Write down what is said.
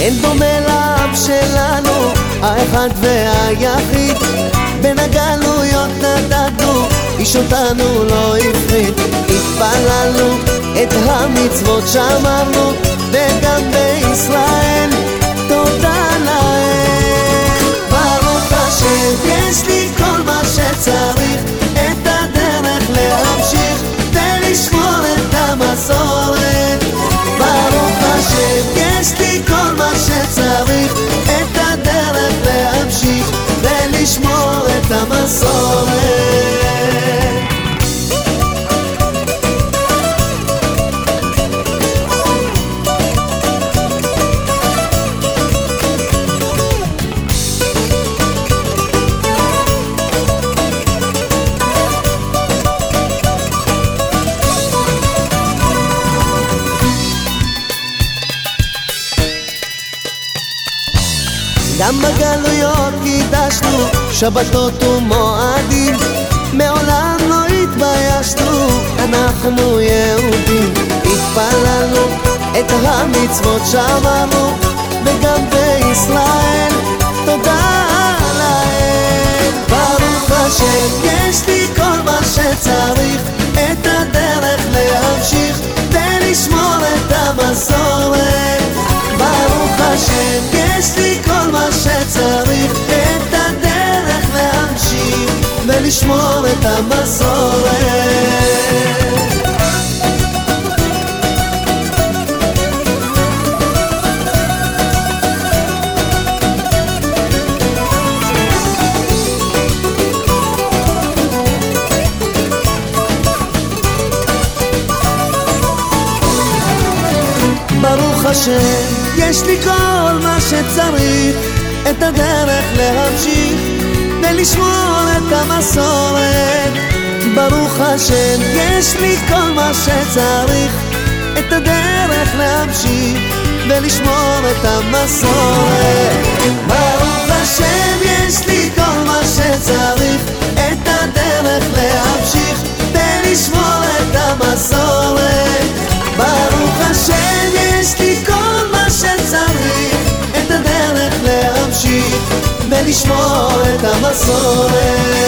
אין דומה לאב שלנו, האחד והיחיד. בין הגלויות נדדנו, איש אותנו לא הפחיד התפללנו, את המצוות שמרנו וגם גם בגלויות קידשנו שבתות ומועדים מעולם לא התביישנו, אנחנו יהודים התפללנו, את המצוות שמרנו וגם בישראל תודה להם ברוך השם יש לי כל מה שצריך ולשמור את המסורת. ברוך השם, יש לי כל מה שצריך, את הדרך להמשיך ולשמור את המסורת. ברוך השם, יש לי כל מה שצריך, את הדרך להמשיך ולשמור את המסורת. לשמור את המסורת.